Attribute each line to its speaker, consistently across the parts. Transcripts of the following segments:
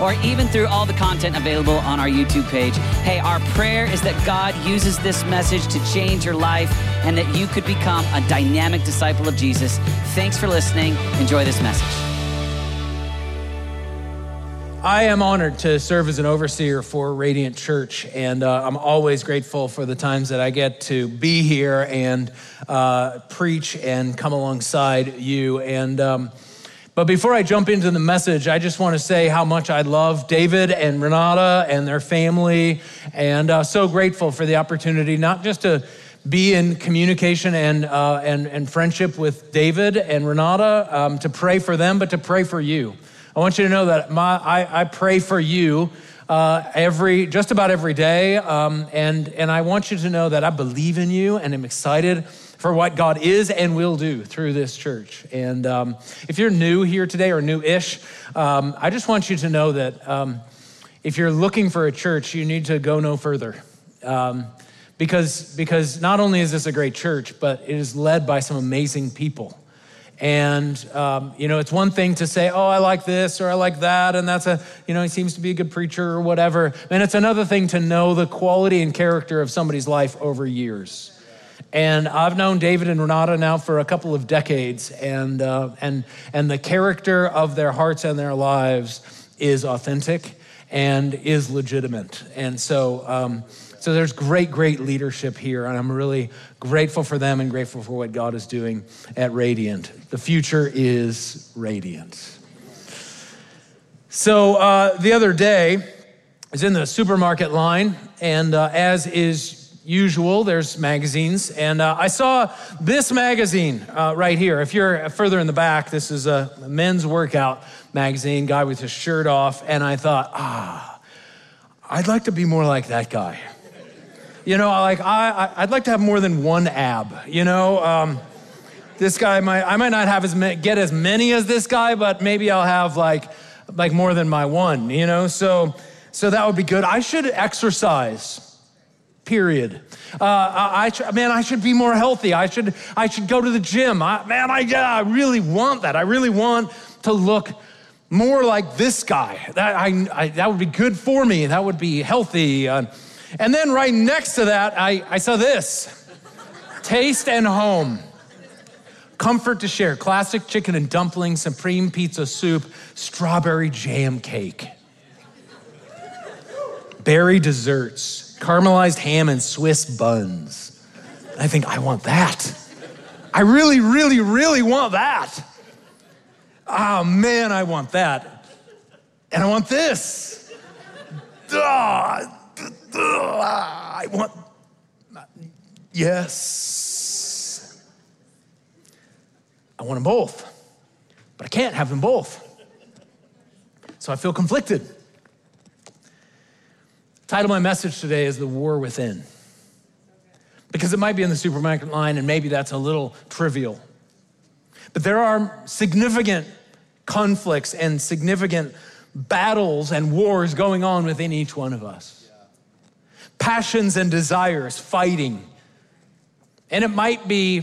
Speaker 1: or even through all the content available on our YouTube page. Hey, our prayer is that God uses this message to change your life and that you could become a dynamic disciple of Jesus. Thanks for listening. Enjoy this message.
Speaker 2: I am honored to serve as an overseer for Radiant Church, and uh, I'm always grateful for the times that I get to be here and uh, preach and come alongside you. And um, but before I jump into the message, I just want to say how much I love David and Renata and their family, and uh, so grateful for the opportunity not just to be in communication and, uh, and, and friendship with David and Renata, um, to pray for them, but to pray for you. I want you to know that my, I, I pray for you uh, every, just about every day. Um, and, and I want you to know that I believe in you and am excited for what God is and will do through this church. And um, if you're new here today or new ish, um, I just want you to know that um, if you're looking for a church, you need to go no further. Um, because, because not only is this a great church, but it is led by some amazing people. And, um, you know, it's one thing to say, oh, I like this or I like that, and that's a, you know, he seems to be a good preacher or whatever. And it's another thing to know the quality and character of somebody's life over years. And I've known David and Renata now for a couple of decades, and, uh, and, and the character of their hearts and their lives is authentic and is legitimate. And so, um, so there's great, great leadership here, and I'm really grateful for them and grateful for what God is doing at Radiant. The future is radiant. So uh, the other day, I was in the supermarket line, and uh, as is usual, there's magazines, and uh, I saw this magazine uh, right here. If you're further in the back, this is a men's workout magazine, guy with his shirt off, and I thought, ah, I'd like to be more like that guy. You know, like I, I would like to have more than one ab. You know, um, this guy might I might not have as get as many as this guy, but maybe I'll have like like more than my one. You know, so so that would be good. I should exercise. Period. Uh, I, I, man, I should be more healthy. I should I should go to the gym. I, man, I yeah, I really want that. I really want to look more like this guy. That I, I that would be good for me. That would be healthy. Uh, and then right next to that, I, I saw this Taste of Home. Comfort to share. Classic chicken and dumpling, supreme pizza soup, strawberry jam cake. Berry desserts, caramelized ham and Swiss buns. I think I want that. I really, really, really want that. Oh man, I want that. And I want this. Oh, I want, yes. I want them both, but I can't have them both. So I feel conflicted. Title of my message today is The War Within. Because it might be in the supermarket line, and maybe that's a little trivial. But there are significant conflicts and significant battles and wars going on within each one of us passions and desires fighting. And it might be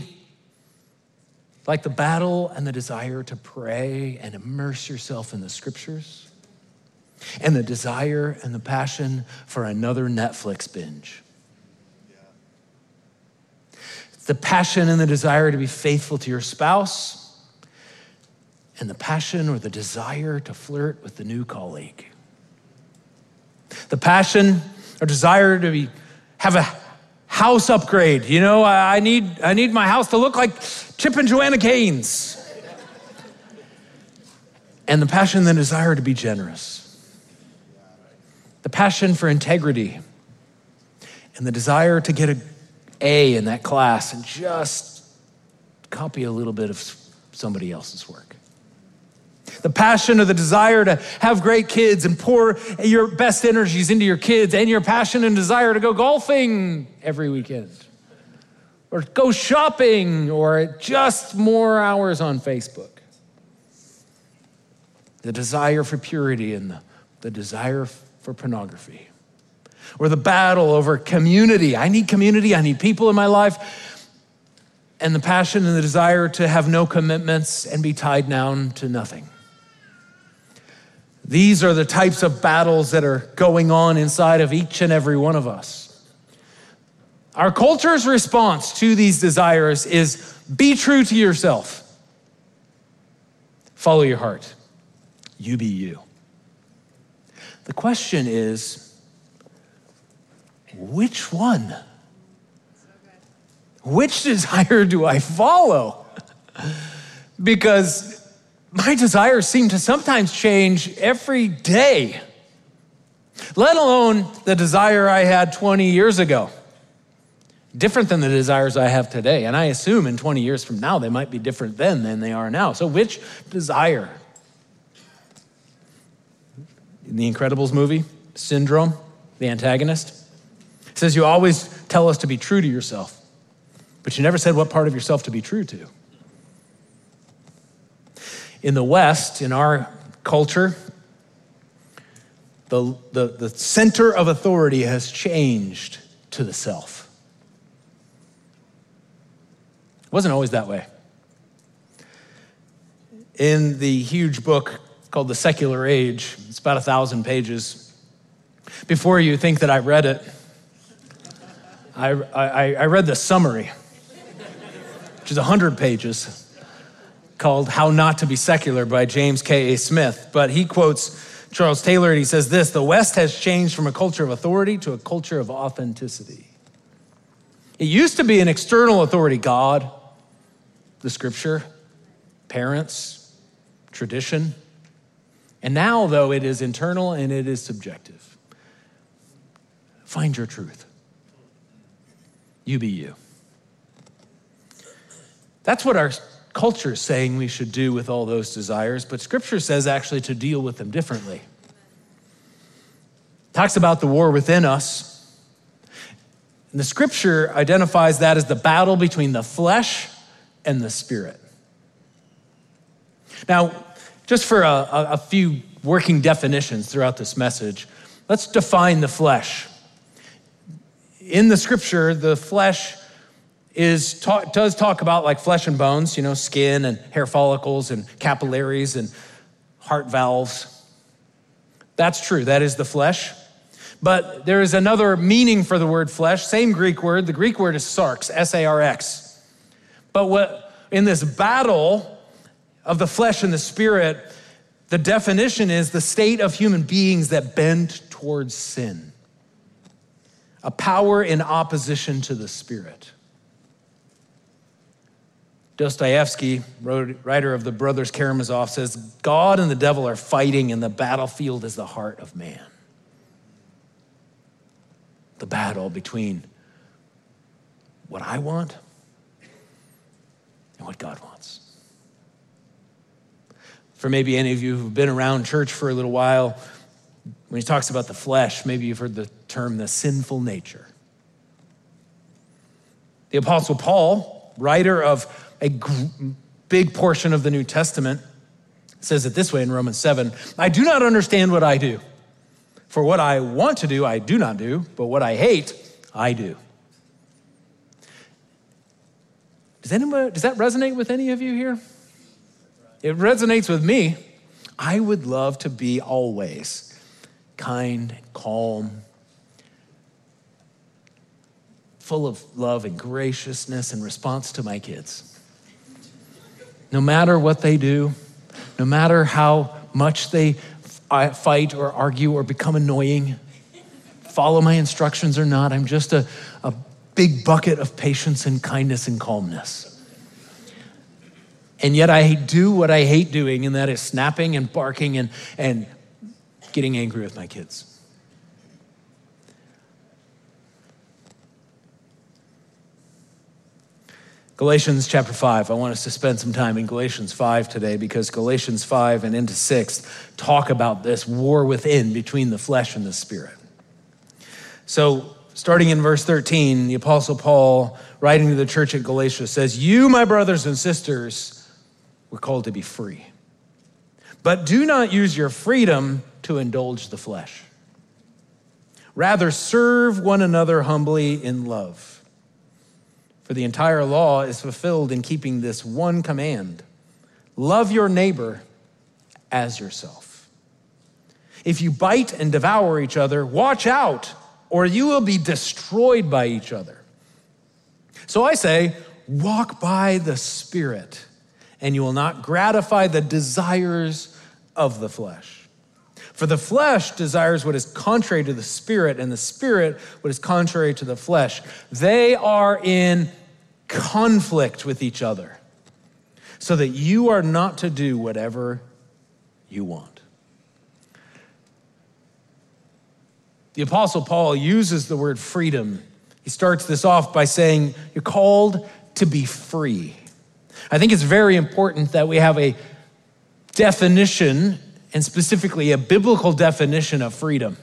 Speaker 2: like the battle and the desire to pray and immerse yourself in the scriptures, and the desire and the passion for another Netflix binge. The passion and the desire to be faithful to your spouse, and the passion or the desire to flirt with the new colleague. The passion or desire to be, have a house upgrade. You know, I need, I need my house to look like Chip and Joanna Gaines. And the passion, and the desire to be generous. The passion for integrity. And the desire to get an A in that class and just copy a little bit of somebody else's work the passion or the desire to have great kids and pour your best energies into your kids, and your passion and desire to go golfing every weekend. or go shopping or just more hours on Facebook. The desire for purity and the, the desire for pornography. Or the battle over community. I need community, I need people in my life. And the passion and the desire to have no commitments and be tied down to nothing. These are the types of battles that are going on inside of each and every one of us. Our culture's response to these desires is be true to yourself, follow your heart, you be you. The question is which one? Which desire do I follow? because my desires seem to sometimes change every day, let alone the desire I had 20 years ago different than the desires I have today. And I assume in 20 years from now, they might be different then than they are now. So, which desire? In the Incredibles movie, Syndrome, the antagonist, says you always tell us to be true to yourself, but you never said what part of yourself to be true to. In the West, in our culture, the, the, the center of authority has changed to the self. It wasn't always that way. In the huge book called The Secular Age, it's about a thousand pages. Before you think that I read it, I, I, I read the summary, which is 100 pages, called How Not to Be Secular by James K.A. Smith. But he quotes Charles Taylor and he says this The West has changed from a culture of authority to a culture of authenticity. It used to be an external authority, God, the scripture, parents, tradition. And now, though, it is internal and it is subjective. Find your truth. You be you. That's what our culture is saying we should do with all those desires, but scripture says actually to deal with them differently. talks about the war within us. And the scripture identifies that as the battle between the flesh and the Spirit. Now, just for a, a, few working definitions throughout this message, let's define the flesh. In the scripture, the flesh is talk, does talk about like flesh and bones, you know, skin and hair follicles and capillaries and heart valves. That's true. That is the flesh. But there is another meaning for the word flesh, same Greek word. The Greek word is sarx, S A R X. But what in this battle of the flesh and the spirit, the definition is the state of human beings that bend towards sin, a power in opposition to the spirit. Dostoevsky, writer of the Brothers Karamazov, says God and the devil are fighting, and the battlefield is the heart of man. The battle between what I want and what God wants. For maybe any of you who've been around church for a little while, when he talks about the flesh, maybe you've heard the term the sinful nature. The Apostle Paul, writer of a big portion of the New Testament, says it this way in Romans 7 I do not understand what I do. For what I want to do, I do not do, but what I hate, I do. Does, anybody, does that resonate with any of you here? It resonates with me. I would love to be always kind, calm, full of love and graciousness in response to my kids. No matter what they do, no matter how much they fight or argue or become annoying, follow my instructions or not, I'm just a, a big bucket of patience and kindness and calmness. And yet I do what I hate doing, and that is snapping and barking and, and getting angry with my kids. Galatians chapter 5. I want us to spend some time in Galatians 5 today because Galatians 5 and into 6 talk about this war within between the flesh and the spirit. So Starting in verse 13, the Apostle Paul, writing to the church at Galatia, says, You, my brothers and sisters, were called to be free. But do not use your freedom to indulge the flesh. Rather, serve one another humbly in love. For the entire law is fulfilled in keeping this one command love your neighbor as yourself. If you bite and devour each other, watch out, or you will be destroyed by each other. So I say, walk by the Spirit, and you will not gratify the desires of the flesh. For the flesh desires what is contrary to the spirit, and the spirit what is contrary to the flesh. They are in conflict with each other, so that you are not to do whatever you want. The Apostle Paul uses the word freedom. He starts this off by saying, You're called to be free. I think it's very important that we have a definition and specifically a biblical definition of freedom.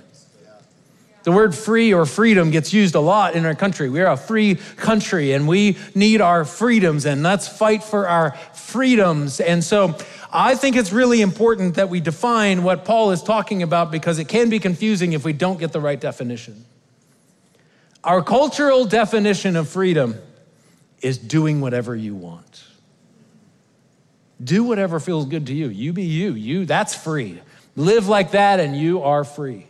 Speaker 2: The word free or freedom gets used a lot in our country. We are a free country and we need our freedoms, and let's fight for our freedoms. And so I think it's really important that we define what Paul is talking about because it can be confusing if we don't get the right definition. Our cultural definition of freedom is doing whatever you want. Do whatever feels good to you. You be you. You, that's free. Live like that and you are free.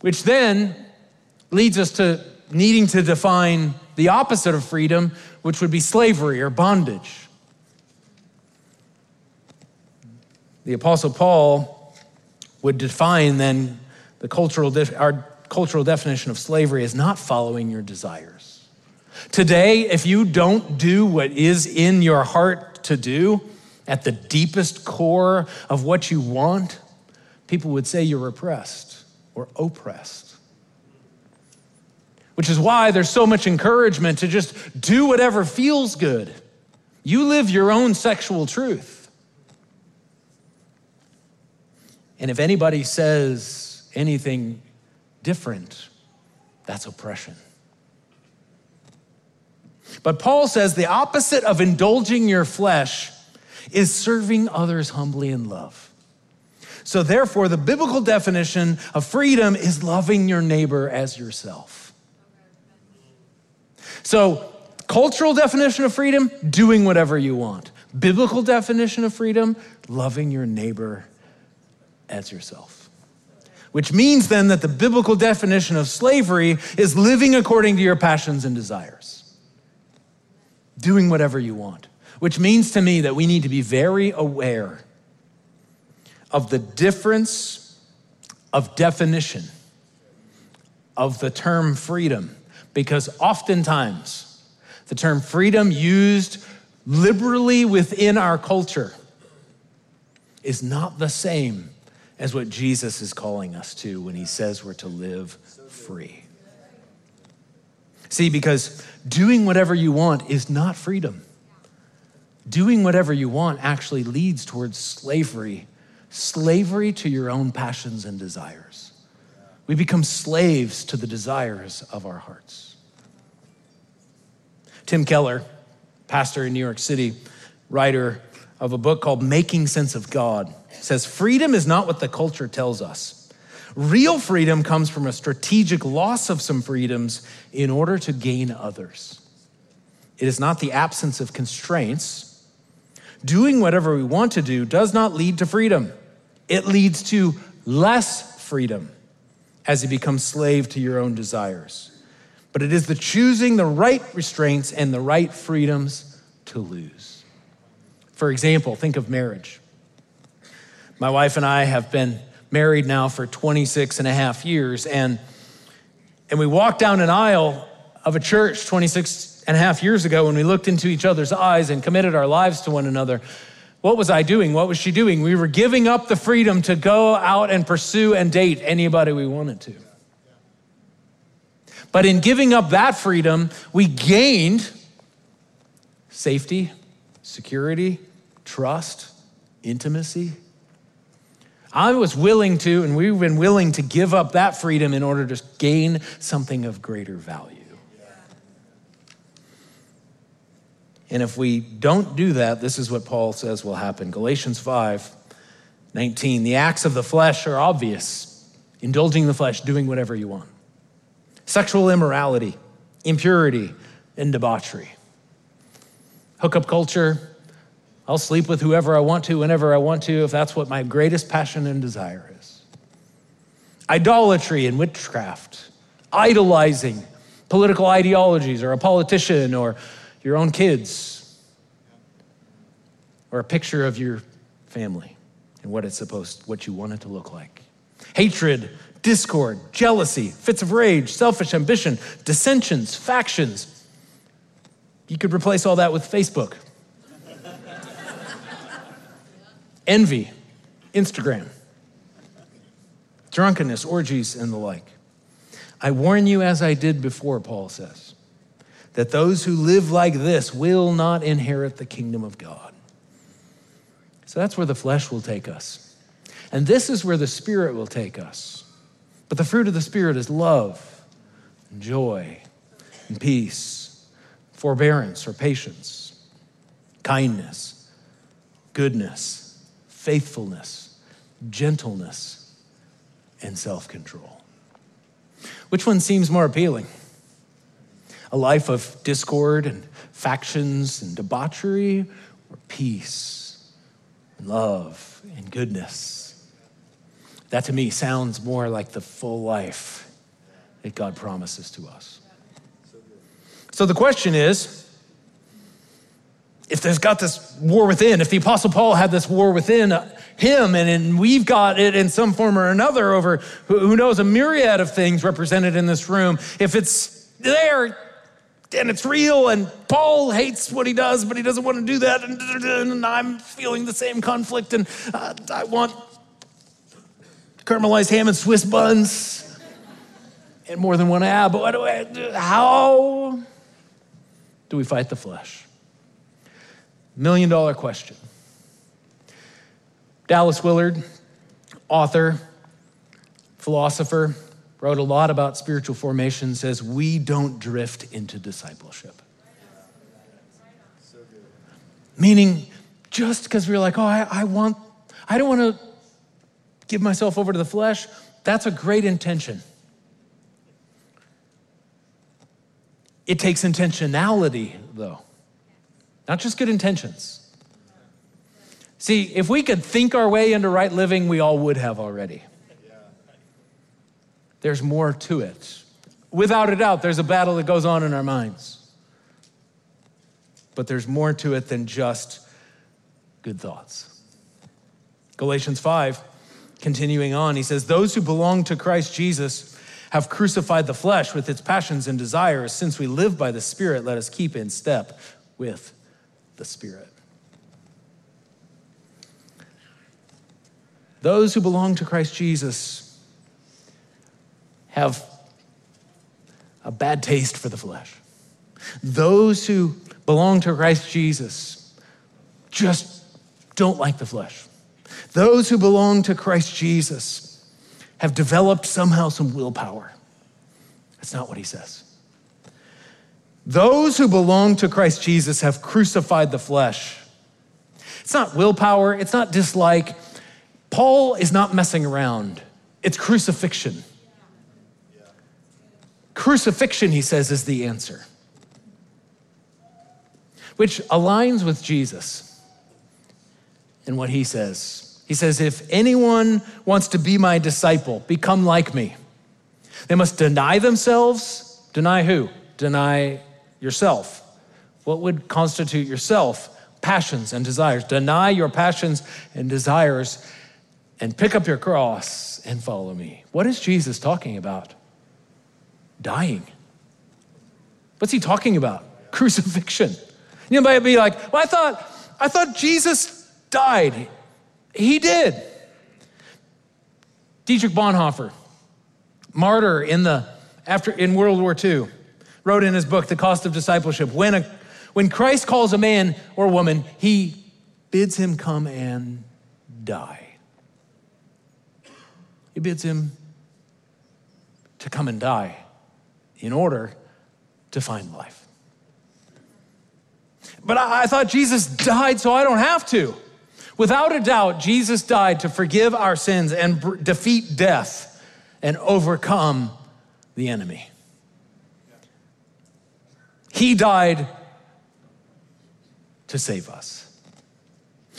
Speaker 2: Which then leads us to needing to define the opposite of freedom, which would be slavery or bondage. The Apostle Paul would define then the cultural, our cultural definition of slavery as not following your desires. Today, if you don't do what is in your heart to do, at the deepest core of what you want, people would say you're repressed or oppressed. Which is why there's so much encouragement to just do whatever feels good. You live your own sexual truth. And if anybody says anything different, that's oppression. But Paul says the opposite of indulging your flesh is serving others humbly in love. So, therefore, the biblical definition of freedom is loving your neighbor as yourself. So, cultural definition of freedom, doing whatever you want. Biblical definition of freedom, loving your neighbor as yourself. Which means then that the biblical definition of slavery is living according to your passions and desires, doing whatever you want which means to me that we need to be very aware of the difference of definition of the term freedom, because oftentimes the term freedom used liberally within our culture is not the same as what Jesus is calling us to when he says we're to live free. See, because doing whatever you want is not freedom doing whatever you want actually leads towards slavery, slavery to your own passions and desires. We become slaves to the desires of our hearts. Tim Keller, pastor in New York City, writer of a book called Making Sense of God, says freedom is not what the culture tells us. Real freedom comes from a strategic loss of some freedoms in order to gain others. It is not the absence of constraints doing whatever we want to do does not lead to freedom. It leads to less freedom as you become slave to your own desires. But it is the choosing the right restraints and the right freedoms to lose. For example, think of marriage. My wife and I have been married now for 26 and a half years, and, and we walked down an aisle of a church 26 and a half years ago when we looked into each other's eyes and committed our lives to one another, what was I doing? What was she doing? We were giving up the freedom to go out and pursue and date anybody we wanted to. But in giving up that freedom, we gained safety, security, trust, intimacy. I was willing to, and we've been willing to give up that freedom in order to gain something of greater value. And if we don't do that, this is what Paul says will happen. Galatians 5 19. The acts of the flesh are obvious indulging the flesh, doing whatever you want, sexual immorality, impurity, and debauchery. Hookup culture, I'll sleep with whoever I want to, whenever I want to, if that's what my greatest passion and desire is. Idolatry and witchcraft, idolizing political ideologies or a politician or your own kids or a picture of your family and what it's supposed, what you want it to look like. Hatred, discord, jealousy, fits of rage, selfish ambition, dissensions, factions. You could replace all that with Facebook envy, Instagram, drunkenness, orgies, and the like. I warn you, as I did before, Paul says, that those who live like this will not inherit the kingdom of God. So that's where the flesh will take us. And this is where the Spirit will take us. But the fruit of the Spirit is love, and joy, and peace, forbearance or patience, kindness, goodness faithfulness, gentleness, and self control. Which one seems more appealing? A life of discord and factions and debauchery, or peace and love and goodness? That to me sounds more like the full life that God promises to us. So the question is, if there's got this war within, if the Apostle Paul had this war within him, and, and we've got it in some form or another over who knows a myriad of things represented in this room, if it's there and it's real, and Paul hates what he does, but he doesn't want to do that, and, and I'm feeling the same conflict, and uh, I want caramelized ham and Swiss buns and more than one ab. But how do we fight the flesh? Million dollar question. Dallas Willard, author, philosopher, wrote a lot about spiritual formation, says we don't drift into discipleship. Meaning, just because we're like, oh, I, I want, I don't want to give myself over to the flesh, that's a great intention. It takes intentionality, though not just good intentions. See, if we could think our way into right living, we all would have already. There's more to it. Without a doubt, there's a battle that goes on in our minds. But there's more to it than just good thoughts. Galatians 5, continuing on, he says, Those who belong to Christ Jesus have crucified the flesh with its passions and desires. Since we live by the Spirit, let us keep in step with the Spirit. Those who belong to Christ Jesus have a bad taste for the flesh. Those who belong to Christ Jesus just don't like the flesh. Those who belong to Christ Jesus have developed somehow some willpower. That's not what he says. Those who belong to Christ Jesus have crucified the flesh. It's not willpower, it's not dislike. Paul is not messing around, it's crucifixion. Crucifixion, he says, is the answer, which aligns with Jesus and what he says. He says, If anyone wants to be my disciple, become like me. They must deny themselves. Deny who? Deny yourself. What would constitute yourself? Passions and desires. Deny your passions and desires and pick up your cross and follow me. What is Jesus talking about? Dying. What's he talking about? Crucifixion. You might be like, well, I thought, I thought Jesus died. He did. Dietrich Bonhoeffer, martyr in the after in World War II wrote in his book, The Cost of Discipleship. When, a, when Christ calls a man or woman, he bids him come and die. He bids him to come and die in order to find life. But I, I thought Jesus died so I don't have to. Without a doubt, Jesus died to forgive our sins and defeat death and overcome the enemy. He died to save us.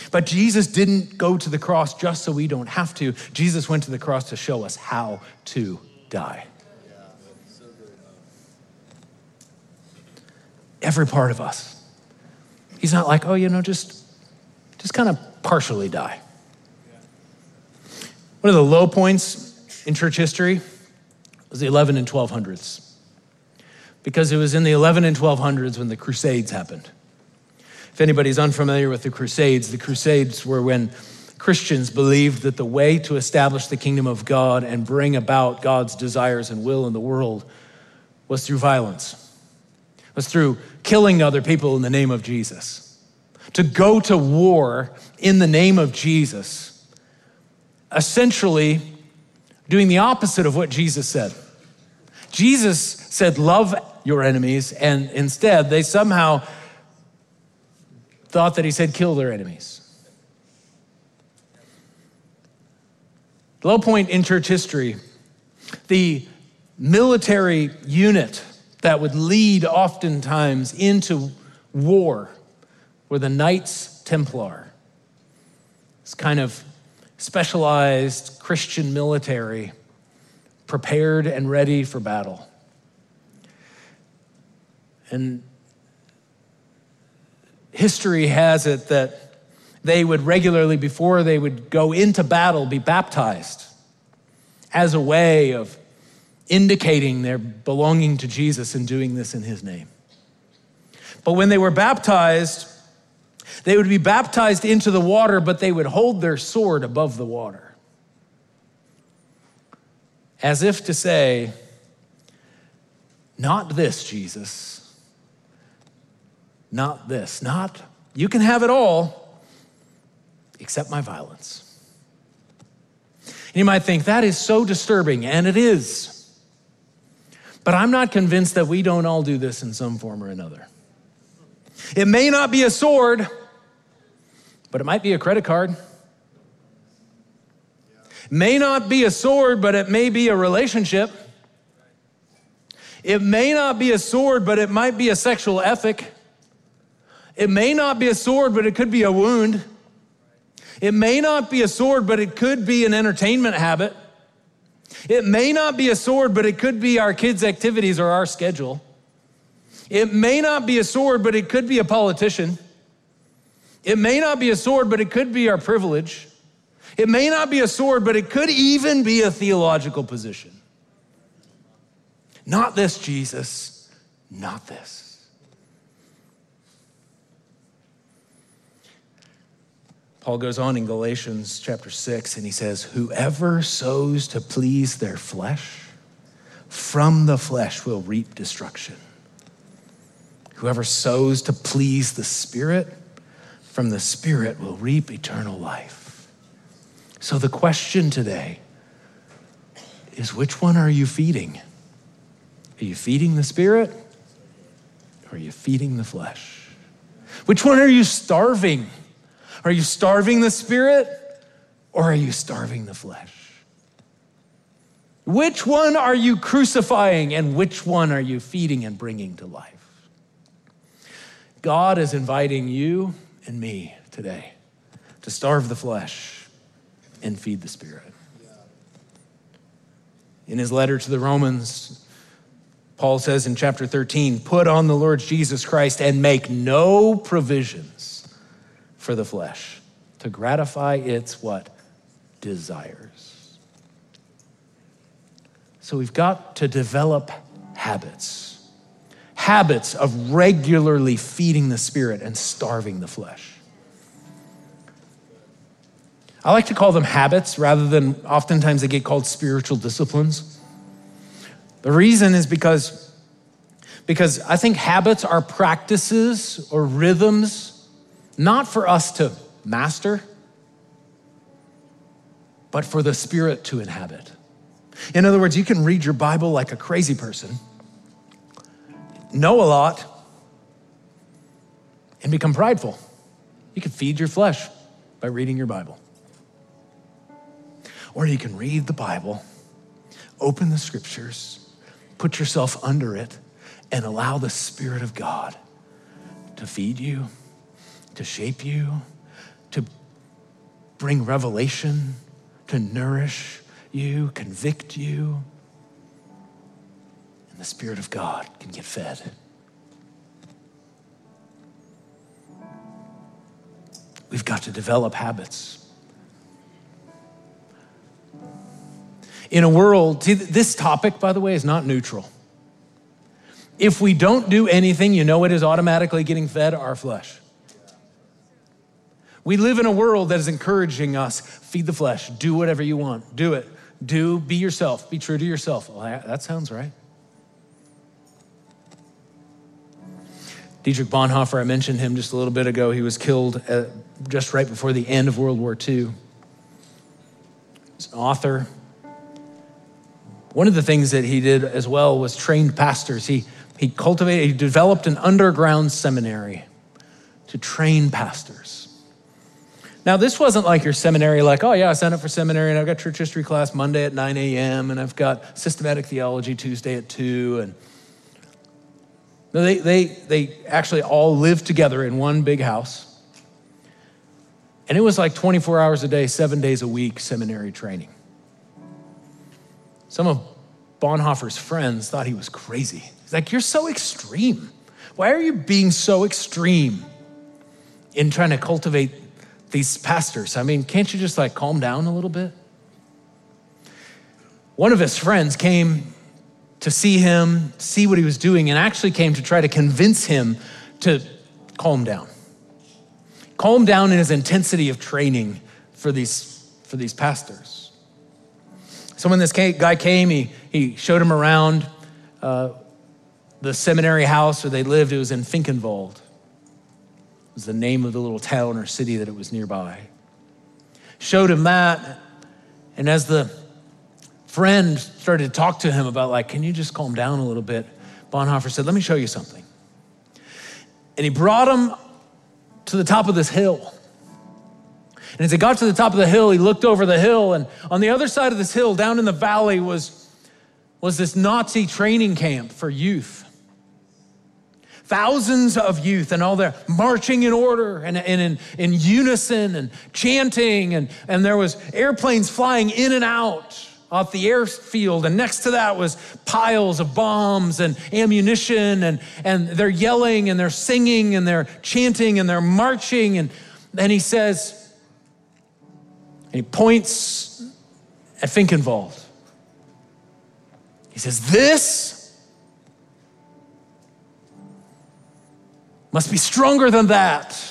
Speaker 2: But Jesus didn't go to the cross just so we don't have to. Jesus went to the cross to show us how to die. Every part of us. He's not like, oh, you know, just, just kind of partially die. One of the low points in church history was the 11 and 1200s. Because it was in the 11 and 1200s when the Crusades happened. If anybody's unfamiliar with the Crusades, the Crusades were when Christians believed that the way to establish the kingdom of God and bring about God's desires and will in the world was through violence, was through killing other people in the name of Jesus. To go to war in the name of Jesus, essentially doing the opposite of what Jesus said. Jesus said, Love your enemies, and instead they somehow thought that he said, Kill their enemies. Low point in church history, the military unit that would lead oftentimes into war were the Knights Templar. It's kind of specialized Christian military prepared and ready for battle. And history has it that they would regularly, before they would go into battle, be baptized as a way of indicating their belonging to Jesus and doing this in his name. But when they were baptized, they would be baptized into the water, but they would hold their sword above the water. As if to say, Not this, Jesus. Not this. Not, you can have it all, except my violence. And you might think that is so disturbing, and it is. But I'm not convinced that we don't all do this in some form or another. It may not be a sword, but it might be a credit card. May not be a sword, but it may be a relationship. It may not be a sword, but it might be a sexual ethic. It may not be a sword, but it could be a wound. It may not be a sword, but it could be an entertainment habit. It may not be a sword, but it could be our kids' activities or our schedule. It may not be a sword, but it could be a politician. It may not be a sword, but it could be our privilege. It may not be a sword, but it could even be a theological position. Not this, Jesus, not this. Paul goes on in Galatians chapter 6 and he says, Whoever sows to please their flesh, from the flesh will reap destruction. Whoever sows to please the Spirit, from the Spirit will reap eternal life. So the question today is which one are you feeding? Are you feeding the Spirit or are you feeding the flesh? Which one are you starving? Are you starving the spirit or are you starving the flesh? Which one are you crucifying and which one are you feeding and bringing to life? God is inviting you and me today to starve the flesh and feed the spirit. In his letter to the Romans, Paul says in chapter 13, put on the Lord Jesus Christ and make no provisions for the flesh to gratify its what? Desires. So we've got to develop habits. Habits of regularly feeding the spirit and starving the flesh. I like to call them habits rather than oftentimes they get called spiritual disciplines. The reason is because, because I think habits are practices or rhythms not for us to master, but for the Spirit to inhabit. In other words, you can read your Bible like a crazy person, know a lot, and become prideful. You can feed your flesh by reading your Bible. Or you can read the Bible, open the scriptures, put yourself under it, and allow the Spirit of God to feed you, to shape you, to bring revelation, to nourish you, convict you. And the Spirit of God can get fed. We've got to develop habits. In a world, this topic, by the way, is not neutral. If we don't do anything, you know it is automatically getting fed our flesh. We live in a world that is encouraging us feed the flesh, do whatever you want, do it, do, be yourself, be true to yourself. Well, that sounds right. Dietrich Bonhoeffer, I mentioned him just a little bit ago. He was killed uh, just right before the end of World War II. He's an author. One of the things that he did as well was trained pastors. He, he cultivated, he developed an underground seminary to train pastors. Now, this wasn't like your seminary, like, oh, yeah, I signed up for seminary and I've got church history class Monday at 9 a.m. and I've got systematic theology Tuesday at 2. And no, they, they, they actually all lived together in one big house. And it was like 24 hours a day, seven days a week seminary training. Some of Bonhoeffer's friends thought he was crazy. He's like, You're so extreme. Why are you being so extreme in trying to cultivate these pastors. I mean, can't you just like calm down a little bit? One of his friends came to see him, see what he was doing, and actually came to try to convince him to calm down. Calm down in his intensity of training for these, for these pastors. So when this guy came, he, he showed him around uh, the seminary house where they lived. It was in Finkenwald was the name of the little town or city that it was nearby. Showed him that. And as the friend started to talk to him about, like, can you just calm down a little bit? Bonhoeffer said, let me show you something. And he brought him to the top of this hill. And as he got to the top of the hill, he looked over the hill, and on the other side of this hill, down in the valley, was, was this Nazi training camp for youth. Thousands of youth and all their marching in order and, and in, in unison and chanting. And, and there was airplanes flying in and out off the airfield. And next to that was piles of bombs and ammunition. And, and they're yelling and they're singing and they're chanting and they're marching. And then he says, and he points at Finkenwald. He says, This must be stronger than that.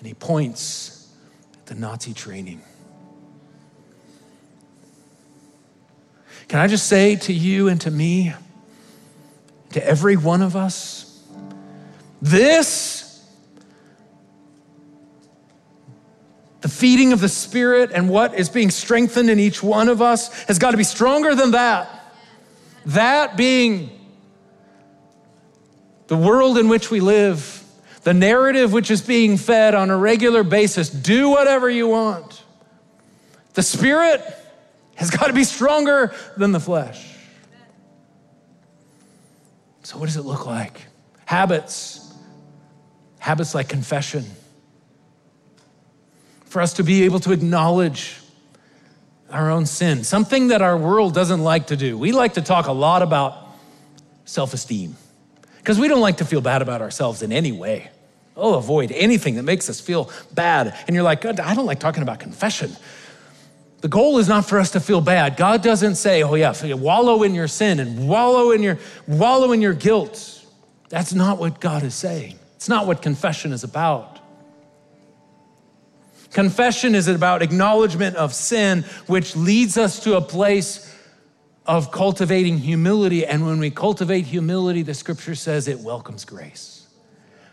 Speaker 2: And he points at the Nazi training. Can I just say to you and to me, to every one of us, this, the feeding of the Spirit and what is being strengthened in each one of us, has got to be stronger than that. That being the world in which we live, the narrative which is being fed on a regular basis do whatever you want. The spirit has got to be stronger than the flesh. So, what does it look like? Habits. Habits like confession. For us to be able to acknowledge our own sin, something that our world doesn't like to do. We like to talk a lot about self esteem because we don't like to feel bad about ourselves in any way. Oh, avoid anything that makes us feel bad. And you're like, I don't like talking about confession. The goal is not for us to feel bad. God doesn't say, oh yeah, wallow in your sin and wallow in your wallow in your guilt. That's not what God is saying. It's not what confession is about. Confession is about acknowledgement of sin, which leads us to a place of cultivating humility. And when we cultivate humility, the scripture says it welcomes grace.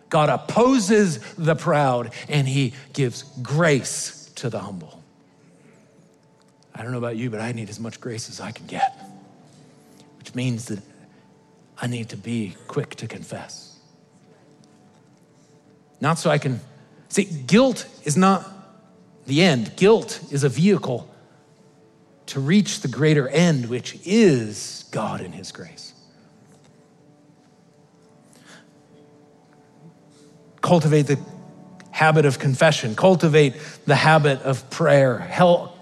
Speaker 2: God opposes the proud and he gives grace to the humble. I don't know about you, but I need as much grace as I can get, which means that I need to be quick to confess. Not so I can, see, guilt is not the end, guilt is a vehicle to reach the greater end, which is God and His grace. Cultivate the habit of confession, cultivate the habit of prayer, help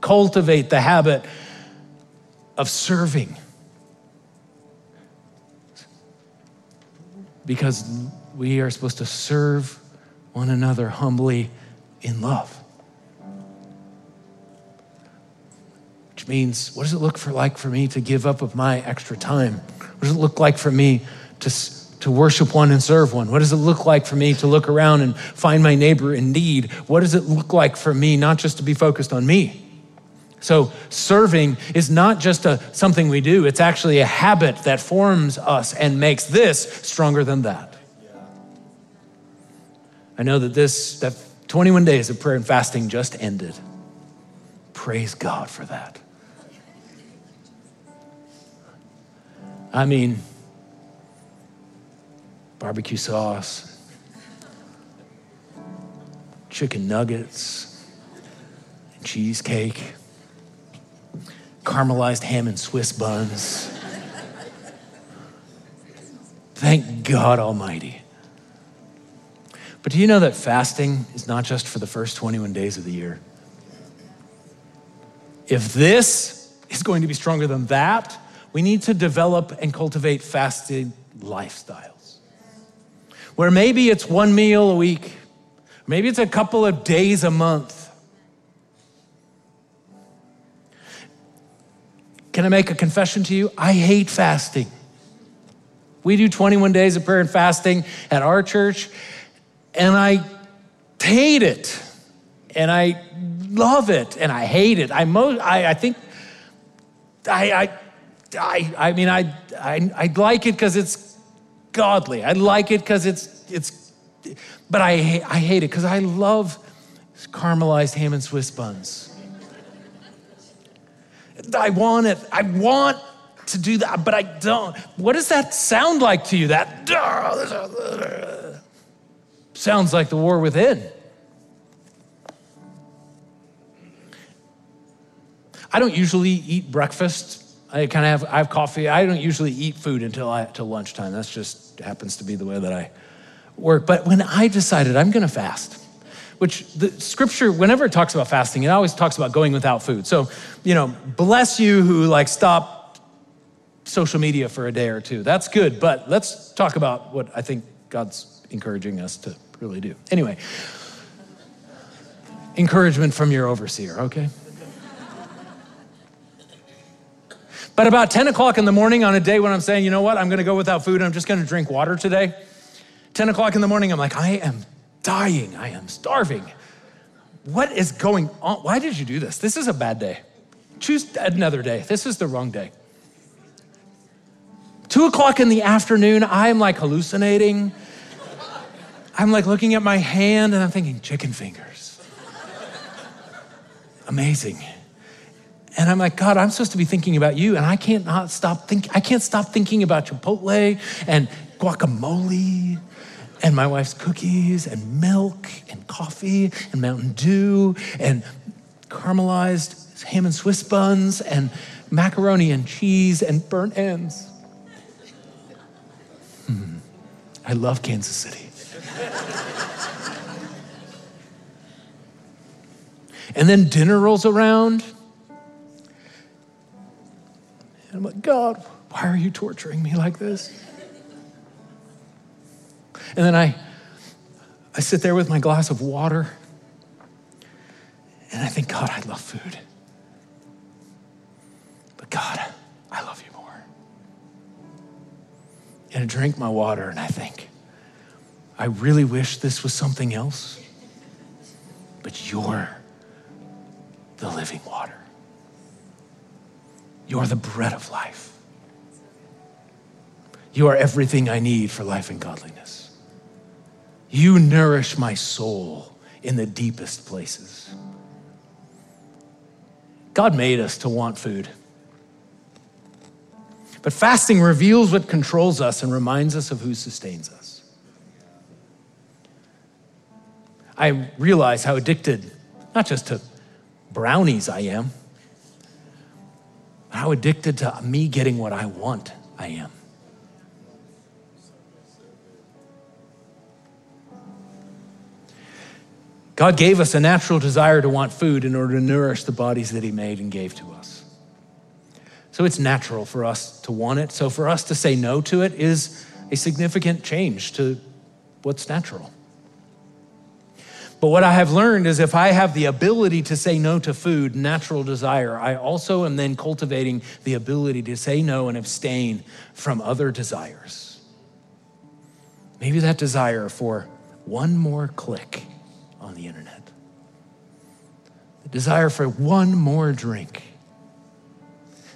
Speaker 2: cultivate the habit of serving. Because we are supposed to serve one another humbly in love. Which means, what does it look for like for me to give up of my extra time? What does it look like for me to to worship one and serve one? What does it look like for me to look around and find my neighbor in need? What does it look like for me not just to be focused on me? So, serving is not just a, something we do, it's actually a habit that forms us and makes this stronger than that. I know that this, that 21 days of prayer and fasting just ended. Praise God for that. I mean, barbecue sauce, chicken nuggets, cheesecake, caramelized ham and Swiss buns. Thank God Almighty. But do you know that fasting is not just for the first 21 days of the year? If this is going to be stronger than that, we need to develop and cultivate fasted lifestyles where maybe it's one meal a week, maybe it's a couple of days a month. Can I make a confession to you? I hate fasting. We do 21 days of prayer and fasting at our church, and I hate it. And I love it, and I hate it. I, mo- I, I think, I, I, I, I mean, I, I, I like it because it's godly. I like it because it's, it's, but I, I hate it because I love caramelized ham and Swiss buns. I want it. I want to do that, but I don't. What does that sound like to you? That sounds like the war within. I don't usually eat breakfast I kind of have, I have coffee. I don't usually eat food until I, till lunchtime. That's just happens to be the way that I work. But when I decided I'm going to fast, which the scripture, whenever it talks about fasting, it always talks about going without food. So, you know, bless you who like stop social media for a day or two. That's good. But let's talk about what I think God's encouraging us to really do. Anyway, encouragement from your overseer, okay? But about 10 o'clock in the morning on a day when I'm saying, you know what, I'm gonna go without food, I'm just gonna drink water today. 10 o'clock in the morning, I'm like, I am dying, I am starving. What is going on? Why did you do this? This is a bad day. Choose another day. This is the wrong day. Two o'clock in the afternoon, I'm like hallucinating. I'm like looking at my hand and I'm thinking, chicken fingers. Amazing. And I'm like, God, I'm supposed to be thinking about you, and I can't not stop think. I can't stop thinking about Chipotle and guacamole, and my wife's cookies and milk and coffee and Mountain Dew and caramelized ham and Swiss buns and macaroni and cheese and burnt ends. Hmm. I love Kansas City. and then dinner rolls around and I'm like, God, why are you torturing me like this? And then I, I sit there with my glass of water and I think, God, I love food. But God, I love you more. And I drink my water and I think, I really wish this was something else, but you're the living water. You are the bread of life. You are everything I need for life and godliness. You nourish my soul in the deepest places. God made us to want food. But fasting reveals what controls us and reminds us of who sustains us. I realize how addicted, not just to brownies I am, how addicted to me getting what I want I am. God gave us a natural desire to want food in order to nourish the bodies that He made and gave to us. So it's natural for us to want it. So for us to say no to it is a significant change to what's natural. But what I have learned is if I have the ability to say no to food, natural desire, I also am then cultivating the ability to say no and abstain from other desires. Maybe that desire for one more click on the internet, the desire for one more drink,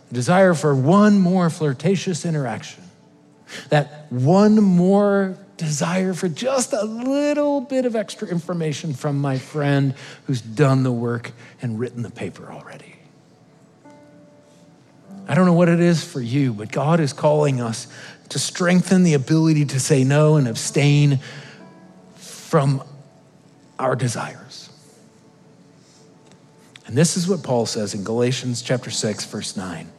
Speaker 2: the desire for one more flirtatious interaction, that one more desire for just a little bit of extra information from my friend who's done the work and written the paper already. I don't know what it is for you, but God is calling us to strengthen the ability to say no and abstain from our desires. And this is what Paul says in Galatians chapter 6 verse 9.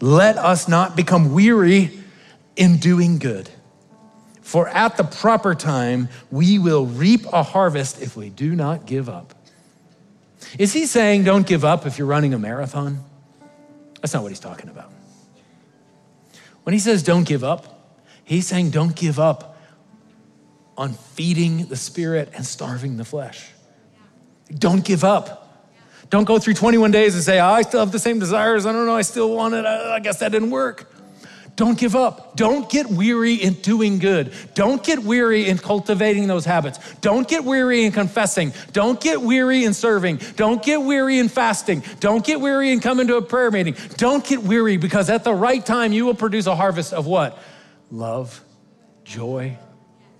Speaker 2: Let us not become weary in doing good. For at the proper time, we will reap a harvest if we do not give up. Is he saying don't give up if you're running a marathon? That's not what he's talking about. When he says don't give up, he's saying don't give up on feeding the spirit and starving the flesh. Don't give up. Don't go through 21 days and say, oh, I still have the same desires. I don't know. I still want it. I guess that didn't work. Don't give up. Don't get weary in doing good. Don't get weary in cultivating those habits. Don't get weary in confessing. Don't get weary in serving. Don't get weary in fasting. Don't get weary in coming to a prayer meeting. Don't get weary because at the right time you will produce a harvest of what? Love, joy,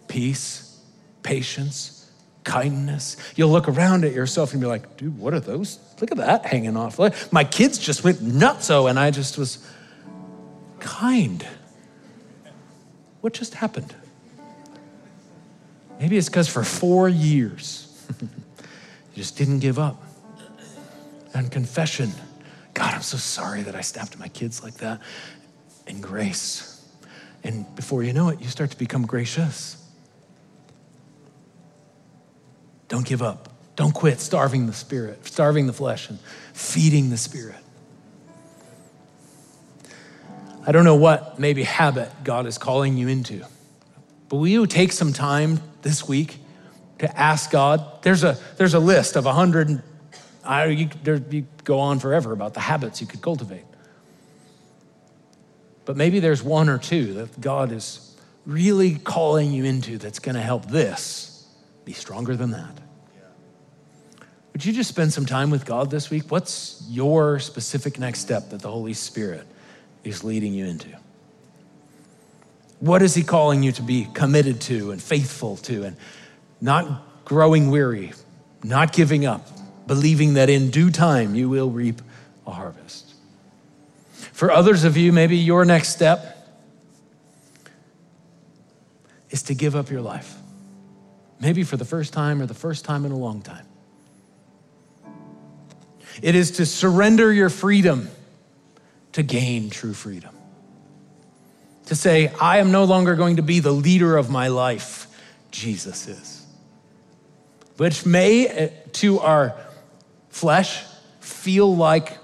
Speaker 2: peace, patience, kindness. You'll look around at yourself and be like, dude, what are those? Look at that hanging off. My kids just went nutso and I just was kind. What just happened? Maybe it's because for four years, you just didn't give up. And confession God, I'm so sorry that I snapped my kids like that. And grace. And before you know it, you start to become gracious. Don't give up. Don't quit starving the spirit, starving the flesh, and feeding the spirit. I don't know what maybe habit God is calling you into, but will you take some time this week to ask God? There's a, there's a list of a hundred, I, you, there, you go on forever about the habits you could cultivate. But maybe there's one or two that God is really calling you into that's going to help this be stronger than that. Would you just spend some time with God this week? What's your specific next step that the Holy Spirit is leading you into? What is He calling you to be committed to and faithful to and not growing weary, not giving up, believing that in due time you will reap a harvest? For others of you, maybe your next step is to give up your life. Maybe for the first time or the first time in a long time. It is to surrender your freedom to gain true freedom. To say, I am no longer going to be the leader of my life, Jesus is. Which may, eh, to our flesh, feel like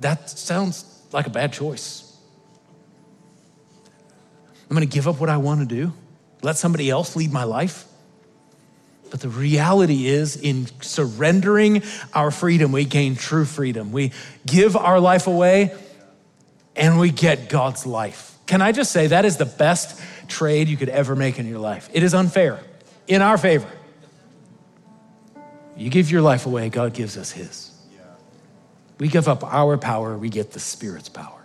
Speaker 2: that sounds like a bad choice. I'm gonna give up what I wanna do, let somebody else lead my life. But the reality is, in surrendering our freedom, we gain true freedom. We give our life away and we get God's life. Can I just say that is the best trade you could ever make in your life? It is unfair, in our favor. You give your life away, God gives us His. We give up our power, we get the Spirit's power.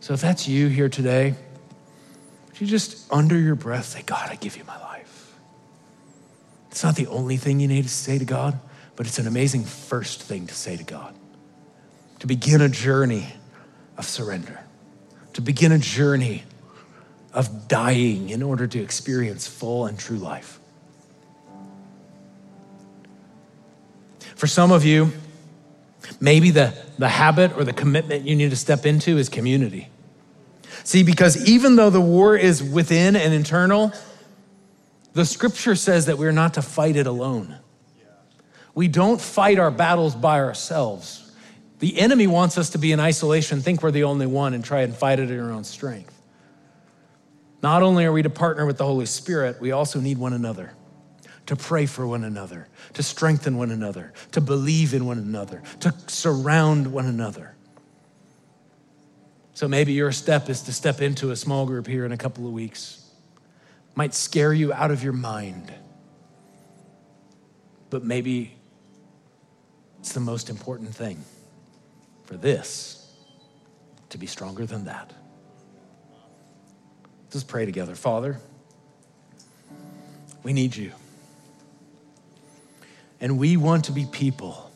Speaker 2: So if that's you here today, would you just under your breath say, God, I give you my life. It's not the only thing you need to say to God, but it's an amazing first thing to say to God. To begin a journey of surrender, to begin a journey of dying in order to experience full and true life. For some of you, maybe the, the habit or the commitment you need to step into is community. See, because even though the war is within and internal, the scripture says that we're not to fight it alone. We don't fight our battles by ourselves. The enemy wants us to be in isolation, think we're the only one, and try and fight it in our own strength. Not only are we to partner with the Holy Spirit, we also need one another to pray for one another, to strengthen one another, to believe in one another, to surround one another. So maybe your step is to step into a small group here in a couple of weeks. Might scare you out of your mind, but maybe it's the most important thing for this to be stronger than that. Let's pray together. Father, we need you. And we want to be people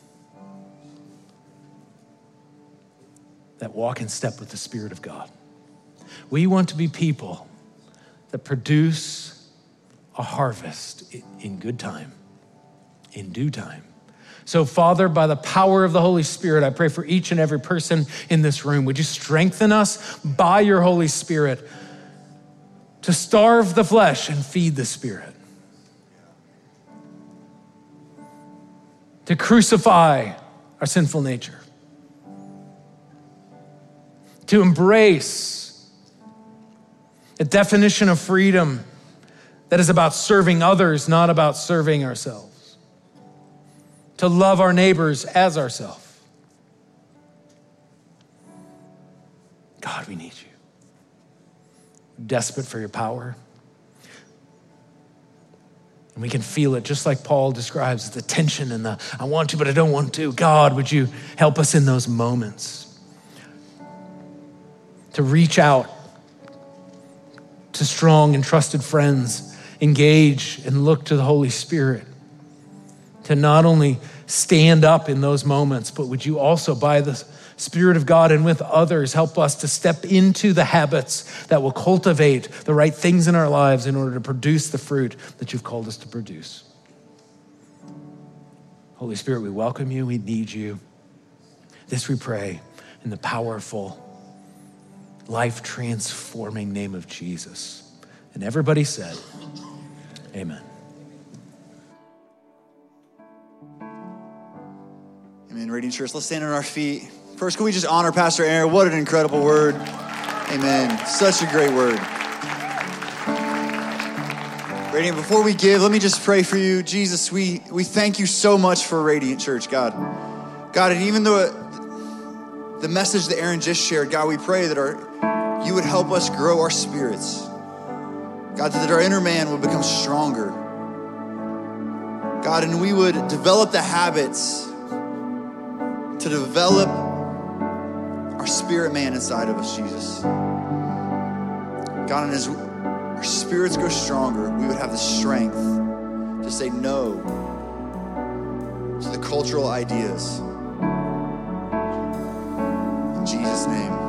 Speaker 2: that walk in step with the Spirit of God. We want to be people that produce a harvest in good time, in due time. So, Father, by the power of the Holy Spirit, I pray for each and every person in this room. Would you strengthen us by your Holy Spirit to starve the flesh and feed the Spirit? To crucify our sinful nature to embrace a definition of freedom that is about serving others, not about serving ourselves. To love our neighbors as ourselves. God, we need you. Desperate for your power. And we can feel it just like Paul describes the tension and the I want to, but I don't want to. God, would you help us in those moments? to reach out to strong and trusted friends, engage and look to the Holy Spirit, to not only stand up in those moments, but would you also, by the Spirit of God and with others, help us to step into the habits that will cultivate the right things in our lives in order to produce the fruit that you've called us to produce. Holy Spirit, we welcome you. We need you. This we pray in the powerful life transforming name of Jesus. And everybody said, Amen.
Speaker 3: Amen. Radiant Church, let's stand on our feet. First, can we just honor Pastor Aaron? What an incredible word. Amen. Such a great word. Radiant, before we give, let me just pray for you. Jesus, we, we thank you so much for Radiant Church, God. God, and even though the message that Aaron just shared, God, we pray that our you would help us grow our spirits. God, that our inner man would become stronger. God, and we would develop the habits to develop our spirit man inside of us, Jesus. God, and as our spirits grow stronger, we would have the strength to say no to the cultural ideas. In Jesus' name.